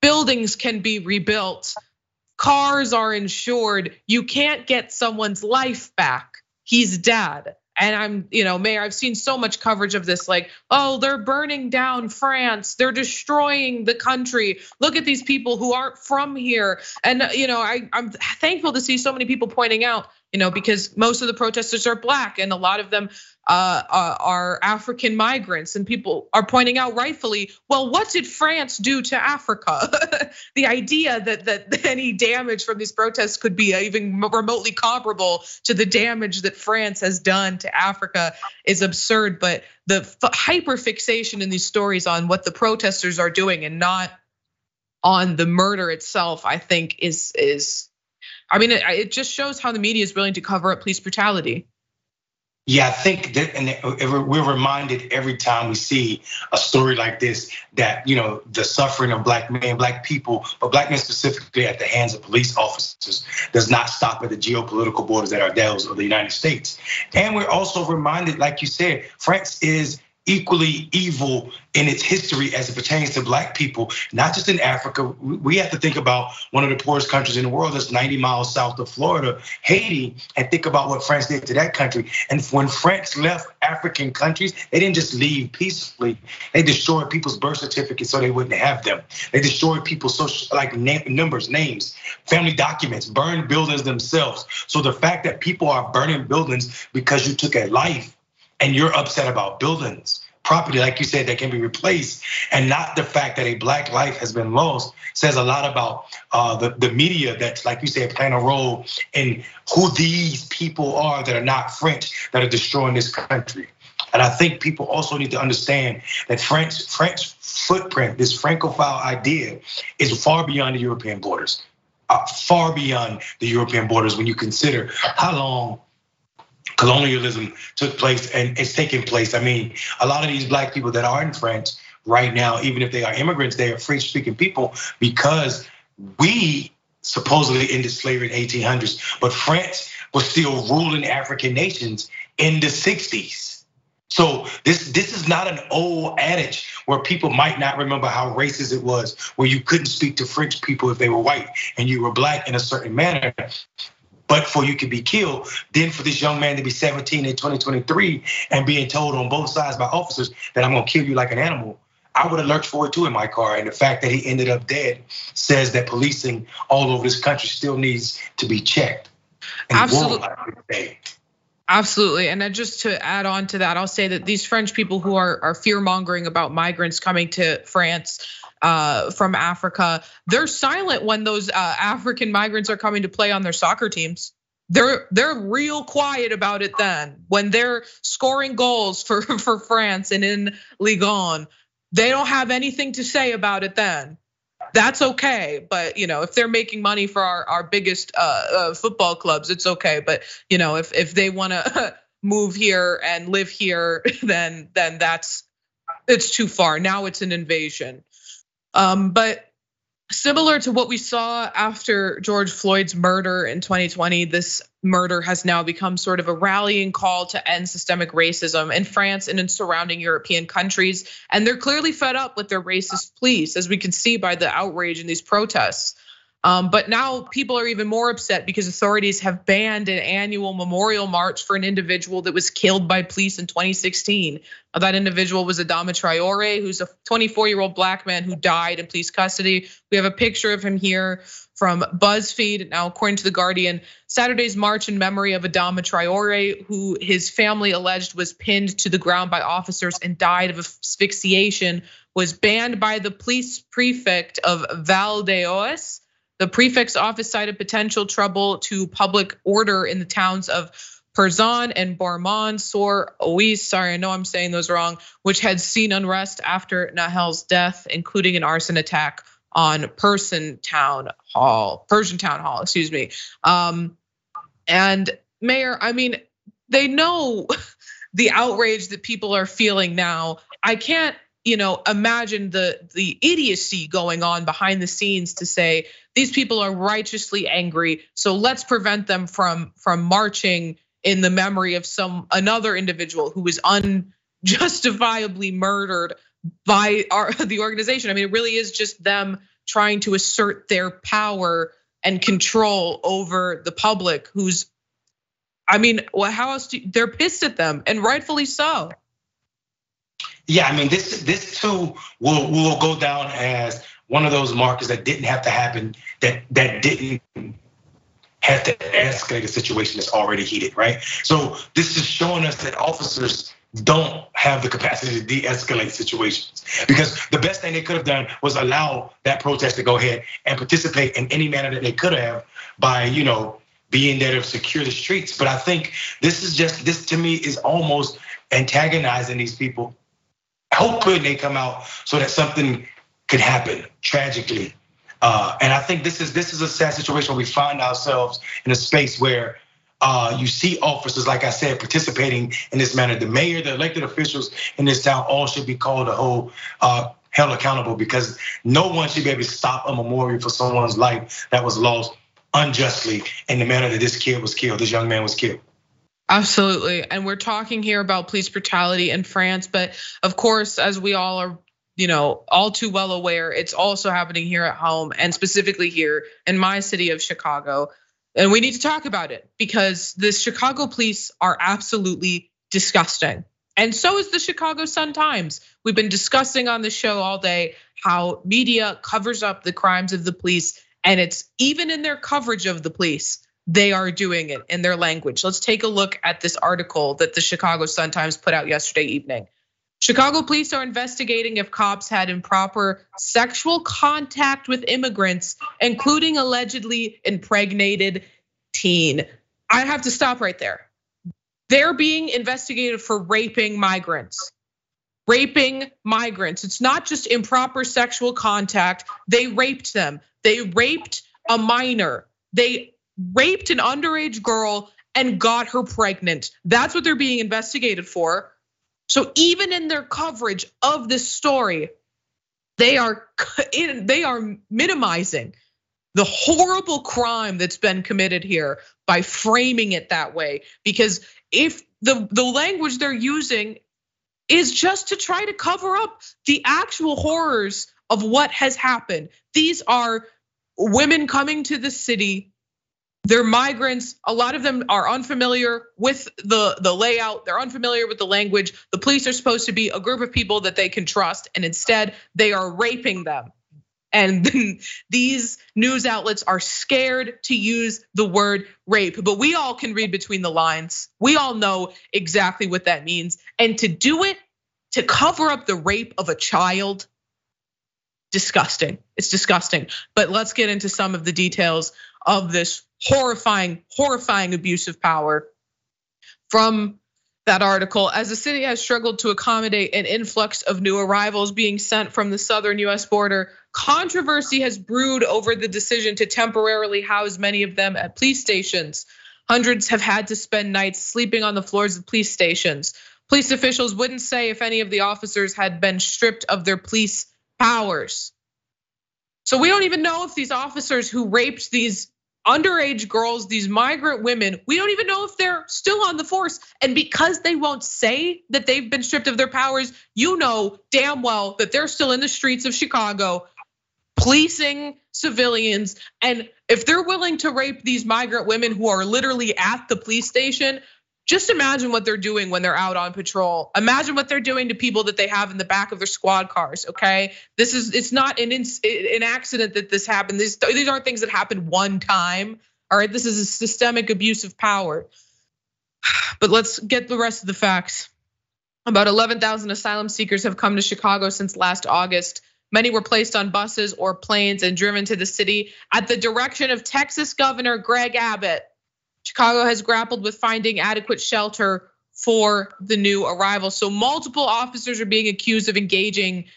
buildings can be rebuilt cars are insured. You can't get someone's life back. He's dead. And I'm, you know, Mayor, I've seen so much coverage of this like, oh, they're burning down France. They're destroying the country. Look at these people who aren't from here. And, you know, I, I'm thankful to see so many people pointing out, you know, because most of the protesters are black and a lot of them uh, are African migrants, and people are pointing out rightfully, well, what did France do to Africa? [LAUGHS] the idea that that [LAUGHS] any damage from these protests could be even remotely comparable to the damage that France has done to Africa is absurd. But the hyper fixation in these stories on what the protesters are doing and not on the murder itself, I think is is. I mean, it, it just shows how the media is willing to cover up police brutality. Yeah, I think that, and we're reminded every time we see a story like this that you know the suffering of black men, black people, but black men specifically at the hands of police officers does not stop at the geopolitical borders that are those of the United States. And we're also reminded, like you said, France is equally evil in its history as it pertains to black people, not just in Africa. We have to think about one of the poorest countries in the world that's 90 miles south of Florida, Haiti, and think about what France did to that country. And when France left African countries, they didn't just leave peacefully. They destroyed people's birth certificates so they wouldn't have them. They destroyed people's social, like numbers, names, family documents, burned buildings themselves. So the fact that people are burning buildings because you took a life and you're upset about buildings, property, like you said, that can be replaced, and not the fact that a black life has been lost, says a lot about uh, the, the media that's, like you said, playing a role in who these people are that are not French that are destroying this country. And I think people also need to understand that French French footprint, this Francophile idea, is far beyond the European borders, uh, far beyond the European borders when you consider how long colonialism took place and it's taking place. I mean, a lot of these black people that are in France right now, even if they are immigrants, they are French speaking people because we supposedly ended slavery in 1800s, but France was still ruling African nations in the 60s. So this this is not an old adage where people might not remember how racist it was, where you couldn't speak to French people if they were white and you were black in a certain manner but for you could be killed. Then for this young man to be 17 in 2023 and being told on both sides by officers that I'm gonna kill you like an animal. I would have lurched for it too in my car. And the fact that he ended up dead says that policing all over this country still needs to be checked. Absolutely. Absolutely. And just to add on to that, I'll say that these French people who are, are fear mongering about migrants coming to France uh, from Africa, they're silent when those uh, African migrants are coming to play on their soccer teams. They're they're real quiet about it then. When they're scoring goals for [LAUGHS] for France and in Ligue 1, they don't have anything to say about it then. That's okay, but you know if they're making money for our our biggest uh, uh football clubs, it's okay. But you know if if they want to [LAUGHS] move here and live here, [LAUGHS] then then that's it's too far. Now it's an invasion. Um, but similar to what we saw after George Floyd's murder in 2020, this murder has now become sort of a rallying call to end systemic racism in France and in surrounding European countries. And they're clearly fed up with their racist police, as we can see by the outrage in these protests. Um, but now people are even more upset because authorities have banned an annual memorial march for an individual that was killed by police in 2016. That individual was Adama Traore, who's a 24 year old black man who died in police custody. We have a picture of him here from BuzzFeed. Now, according to The Guardian, Saturday's march in memory of Adama Traore, who his family alleged was pinned to the ground by officers and died of asphyxiation, was banned by the police prefect of Val d'Oise the prefect's office cited potential trouble to public order in the towns of Persan and Bourmont sur Oise, sorry, I know I'm saying those wrong, which had seen unrest after Nahel's death, including an arson attack on Person Town Hall, Persian Town Hall, excuse me. Um, and Mayor, I mean, they know [LAUGHS] the outrage that people are feeling now. I can't you know imagine the the idiocy going on behind the scenes to say these people are righteously angry so let's prevent them from from marching in the memory of some another individual who was unjustifiably murdered by our [LAUGHS] the organization i mean it really is just them trying to assert their power and control over the public who's I mean, well, how else do they're pissed at them and rightfully so. Yeah, I mean, this this too will will go down as one of those markers that didn't have to happen, that that didn't have to escalate a situation that's already heated, right? So this is showing us that officers don't have the capacity to de-escalate situations because the best thing they could have done was allow that protest to go ahead and participate in any manner that they could have by you know being there to secure the streets but i think this is just this to me is almost antagonizing these people hoping they come out so that something could happen tragically uh, and i think this is this is a sad situation where we find ourselves in a space where uh, you see officers, like I said, participating in this manner. The mayor, the elected officials in this town, all should be called to hold uh, held accountable because no one should be able to stop a memorial for someone's life that was lost unjustly in the manner that this kid was killed, this young man was killed. Absolutely. And we're talking here about police brutality in France, but of course, as we all are you know, all too well aware, it's also happening here at home and specifically here in my city of Chicago. And we need to talk about it because the Chicago police are absolutely disgusting. And so is the Chicago Sun Times. We've been discussing on the show all day how media covers up the crimes of the police. And it's even in their coverage of the police, they are doing it in their language. Let's take a look at this article that the Chicago Sun Times put out yesterday evening. Chicago police are investigating if cops had improper sexual contact with immigrants, including allegedly impregnated teen. I have to stop right there. They're being investigated for raping migrants. Raping migrants. It's not just improper sexual contact. They raped them. They raped a minor. They raped an underage girl and got her pregnant. That's what they're being investigated for. So even in their coverage of this story, they are they are minimizing the horrible crime that's been committed here by framing it that way because if the the language they're using is just to try to cover up the actual horrors of what has happened. These are women coming to the city they're migrants. A lot of them are unfamiliar with the, the layout. They're unfamiliar with the language. The police are supposed to be a group of people that they can trust, and instead they are raping them. And [LAUGHS] these news outlets are scared to use the word rape, but we all can read between the lines. We all know exactly what that means. And to do it, to cover up the rape of a child, disgusting. It's disgusting. But let's get into some of the details of this horrifying, horrifying abuse of power from that article. As the city has struggled to accommodate an influx of new arrivals being sent from the southern US border, controversy has brewed over the decision to temporarily house many of them at police stations. Hundreds have had to spend nights sleeping on the floors of police stations. Police officials wouldn't say if any of the officers had been stripped of their police powers. So we don't even know if these officers who raped these underage girls, these migrant women, we don't even know if they're still on the force. And because they won't say that they've been stripped of their powers, you know damn well that they're still in the streets of Chicago policing civilians. And if they're willing to rape these migrant women who are literally at the police station, just imagine what they're doing when they're out on patrol. Imagine what they're doing to people that they have in the back of their squad cars. Okay, this is it's not an an accident that this happened. These these aren't things that happen one time. All right, this is a systemic abuse of power. [SIGHS] But let's get the rest of the facts. About 11,000 asylum seekers have come to Chicago since last August. Many were placed on buses or planes and driven to the city at the direction of Texas Governor Greg Abbott. Chicago has grappled with finding adequate shelter for the new arrival. So multiple officers are being accused of engaging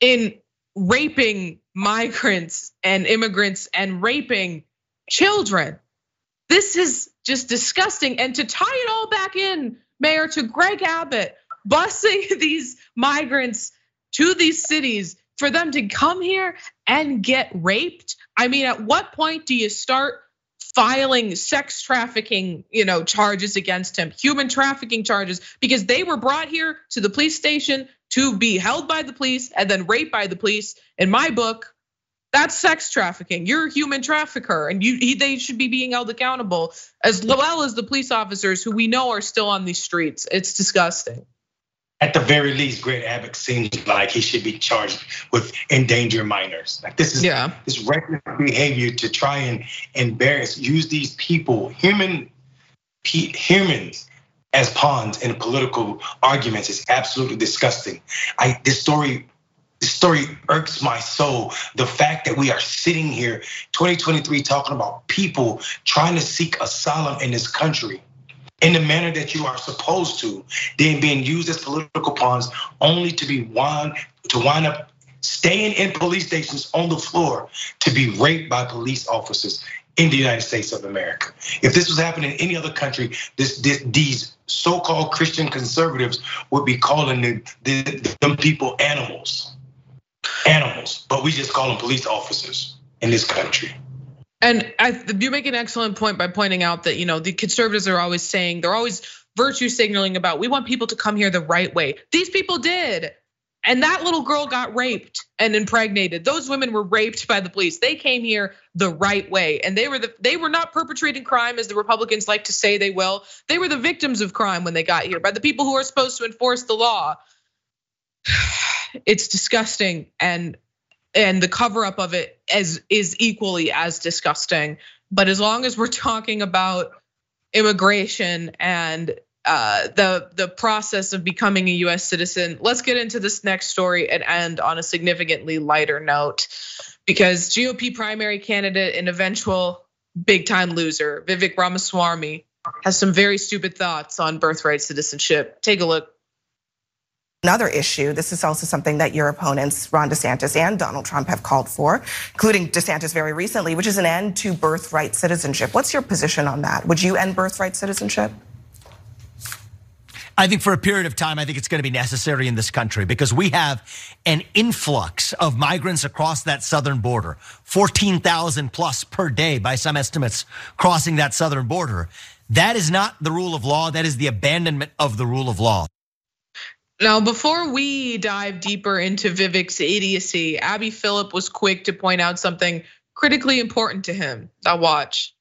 in raping migrants and immigrants and raping children. This is just disgusting. And to tie it all back in, Mayor, to Greg Abbott busing [LAUGHS] these migrants to these cities for them to come here and get raped. I mean, at what point do you start filing sex trafficking, you know, charges against him, human trafficking charges, because they were brought here to the police station to be held by the police and then raped by the police. In my book, That's sex trafficking. You're a human trafficker, and you they should be being held accountable as well as the police officers who we know are still on these streets. It's disgusting. At the very least, Greg Abbott seems like he should be charged with endangering minors. Like this is yeah. this reckless behavior to try and embarrass, use these people, human humans as pawns in political arguments is absolutely disgusting. I this story this story irks my soul. The fact that we are sitting here 2023 talking about people trying to seek asylum in this country in the manner that you are supposed to, then being used as political pawns only to be wind to wind up staying in police stations on the floor to be raped by police officers in the United States of America. If this was happening in any other country, this, this these so-called Christian conservatives would be calling the, the, them people animals, animals. But we just call them police officers in this country. And I, you make an excellent point by pointing out that you know the conservatives are always saying they're always virtue signaling about we want people to come here the right way. These people did. And that little girl got raped and impregnated. Those women were raped by the police. They came here the right way. And they were the they were not perpetrating crime as the Republicans like to say they will. They were the victims of crime when they got here by the people who are supposed to enforce the law. [SIGHS] It's disgusting and and the cover up of it as is equally as disgusting. But as long as we're [LAUGHS] talking about immigration and uh, the the process of becoming a U.S. citizen. Let's get into this next story and end on a significantly lighter note, because GOP primary candidate and eventual big time loser Vivek Ramaswamy has some very stupid thoughts on birthright citizenship. Take a look. Another issue, this is also something that your opponents, Ron DeSantis and Donald Trump, have called for, including DeSantis very recently, which is an end to birthright citizenship. What's your position on that? Would you end birthright citizenship? I think for a period of time, I think it's going to be necessary in this country because we have an influx of migrants across that southern border, 14,000 plus per day by some estimates crossing that southern border. That is not the rule of law. That is the abandonment of the rule of law. Now, before we dive deeper into Vivek's idiocy, Abby Phillip was quick to point out something critically important to him. Now, watch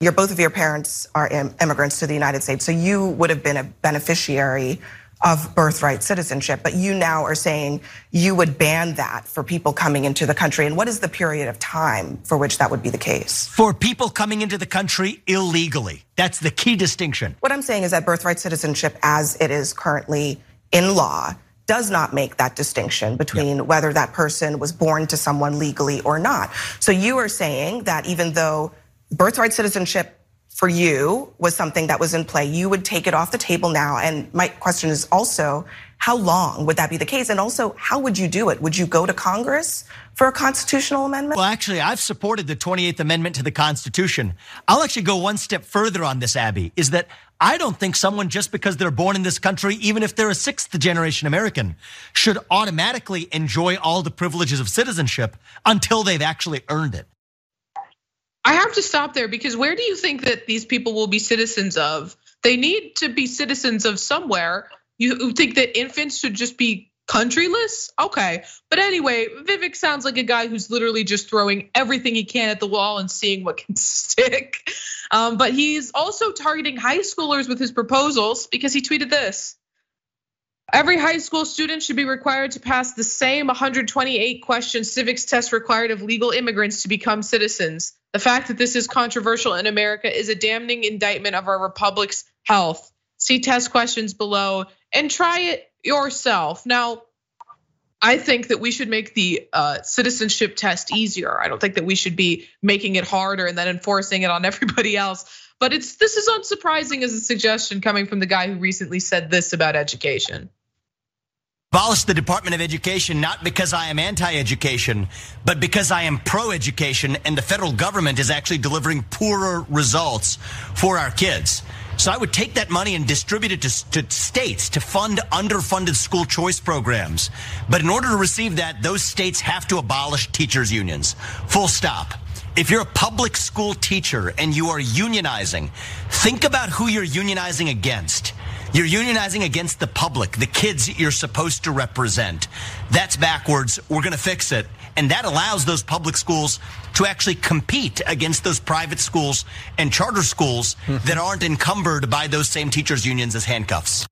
your both of your parents are immigrants to the United States, so you would have been a beneficiary of birthright citizenship, but you now are saying you would ban that for people coming into the country. And what is the period of time for which that would be the case? For people coming into the country illegally. That's the key distinction. What I'm saying is that birthright citizenship, as it is currently in law, does not make that distinction between yeah. whether that person was born to someone legally or not. So you are saying that even though birthright citizenship for you was something that was in play. You would take it off the table now. And my question is also, how long would that be the case? And also, how would you do it? Would you go to Congress for a constitutional amendment? Well, actually, I've supported the 28th Amendment to the Constitution. I'll actually go one step further on this, Abby, is that I don't think someone just because they're born in this country, even if they're a sixth generation American, should automatically enjoy all the privileges of citizenship until they've actually earned it. I have to stop there because where do you think that these people will be citizens of? They need to be citizens of somewhere. You think that infants should just be countryless? Okay. But anyway, Vivek sounds like a guy who's literally just throwing everything he can at the wall and seeing what can [LAUGHS] stick. Um, but he's also targeting high schoolers with his proposals because he tweeted this. Every high school student should be required to pass the same 128 question civics test required of legal immigrants to become citizens. The fact that this is controversial in America is a damning indictment of our republic's health. See test questions below and try it yourself. Now, I think that we should make the uh, citizenship test easier. I don't think that we should be making it harder and then enforcing it on [LAUGHS] everybody else. But it's this is unsurprising as a suggestion coming from the guy who recently said this about education abolish the Department of Education not because I am anti-education, but because I am pro-education and the federal government is actually delivering poorer results for our kids. So I would take that money and distribute it to, to, states to fund underfunded school choice programs. But in order to receive that, those states have to abolish teachers unions. Full stop. If you're a public school teacher and you are unionizing, think about who you're unionizing against. You're unionizing against the public, the kids you're supposed to represent. That's backwards. We're going to fix it. And that allows those public schools to actually compete against those private schools and charter schools mm-hmm. that aren't encumbered by those same teachers' unions as handcuffs.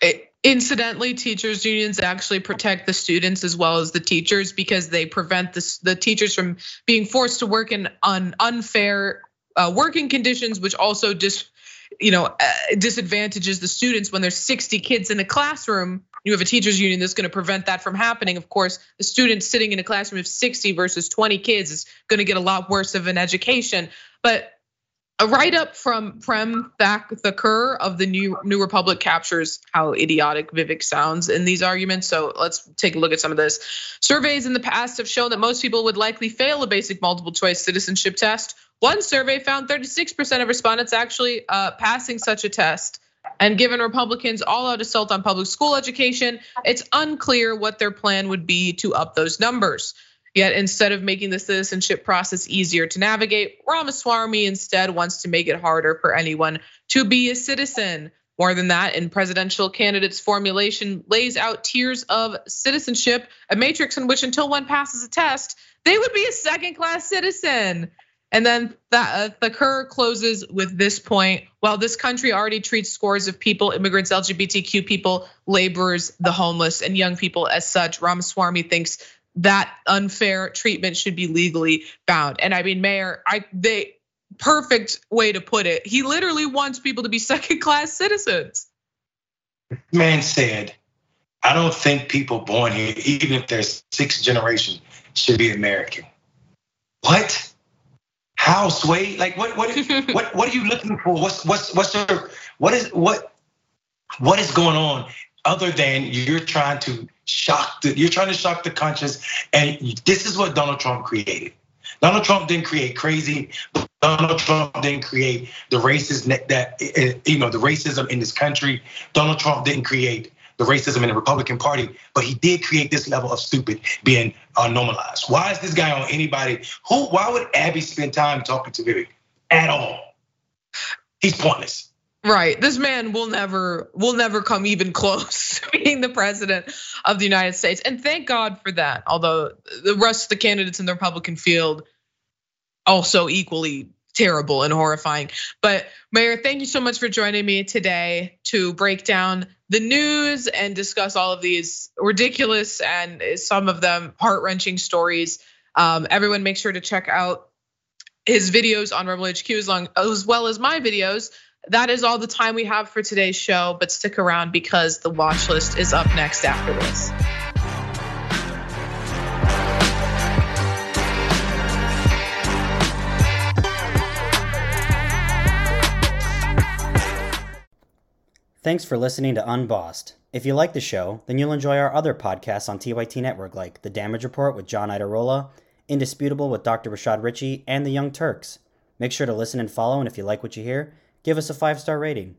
It, incidentally, teachers' unions actually protect the students as well as the teachers because they prevent the, the teachers from being forced to work in un, unfair uh, working conditions, which also dis, you know, uh, disadvantages the students when there's 60 kids in a classroom. You have a teachers union that's going to prevent that from happening. Of course, the students sitting in a classroom of 60 versus 20 kids is going to get a lot worse of an education. But a write up from Prem Thakker of the New New Republic captures how idiotic Vivek sounds in these arguments. So let's take a look at some of this. Surveys in the past have shown that most people would likely fail a basic multiple choice citizenship test one survey found 36% of respondents actually uh, passing such a test. And given Republicans' all out assault on public school education, it's unclear what their plan would be to up those numbers. Yet instead of making the citizenship process easier to navigate, Ramaswamy instead wants to make it harder for anyone to be a citizen. More than that, in presidential candidates' formulation lays out tiers of citizenship, a matrix in which until one passes a test, they would be a second class citizen. And then that uh, Thakker closes with this point. While this country already treats scores of people, immigrants, LGBTQ people, laborers, the homeless, and young people as such, Ramaswamy thinks that unfair treatment should be legally bound. And I mean, Mayor, I they perfect way to put it. He literally wants people to be [LAUGHS] second class citizens. Man said, I don't think people born here, even if they're sixth generation, should be American. What? How sway? Like what what [LAUGHS] what what are you looking for? What's what's what's your what is what what is going on other than you're trying to shock the you're trying to shock the conscience and this is what Donald Trump created. Donald Trump didn't create crazy. Donald Trump didn't create the racism that eh, eh, you know the racism in this country. Donald Trump didn't create the racism in the Republican Party, but he did create this level of stupid being normalized. Why is this guy on anybody? Who? Why would Abby spend time talking to Vivek at all? He's pointless. Right. This man will never will never come even close [LAUGHS] to being the president of the United States. And thank God for that. Although the rest of the candidates in the Republican field also equally terrible and horrifying. But Mayor, thank you so much for joining me today to break down the news and discuss all of these ridiculous and some of them heart wrenching stories. Um, everyone, make sure to check out his videos on Rebel HQ as, long, as well as my videos. That is all the time we have for today's show, but stick around because the watch list is up next after this. Thanks for listening to Unbossed. If you like the show, then you'll enjoy our other podcasts on TYT Network like The Damage Report with John Iadarola, Indisputable with Dr. Rashad Ritchie, and The Young Turks. Make sure to listen and follow, and if you like what you hear, give us a five star rating.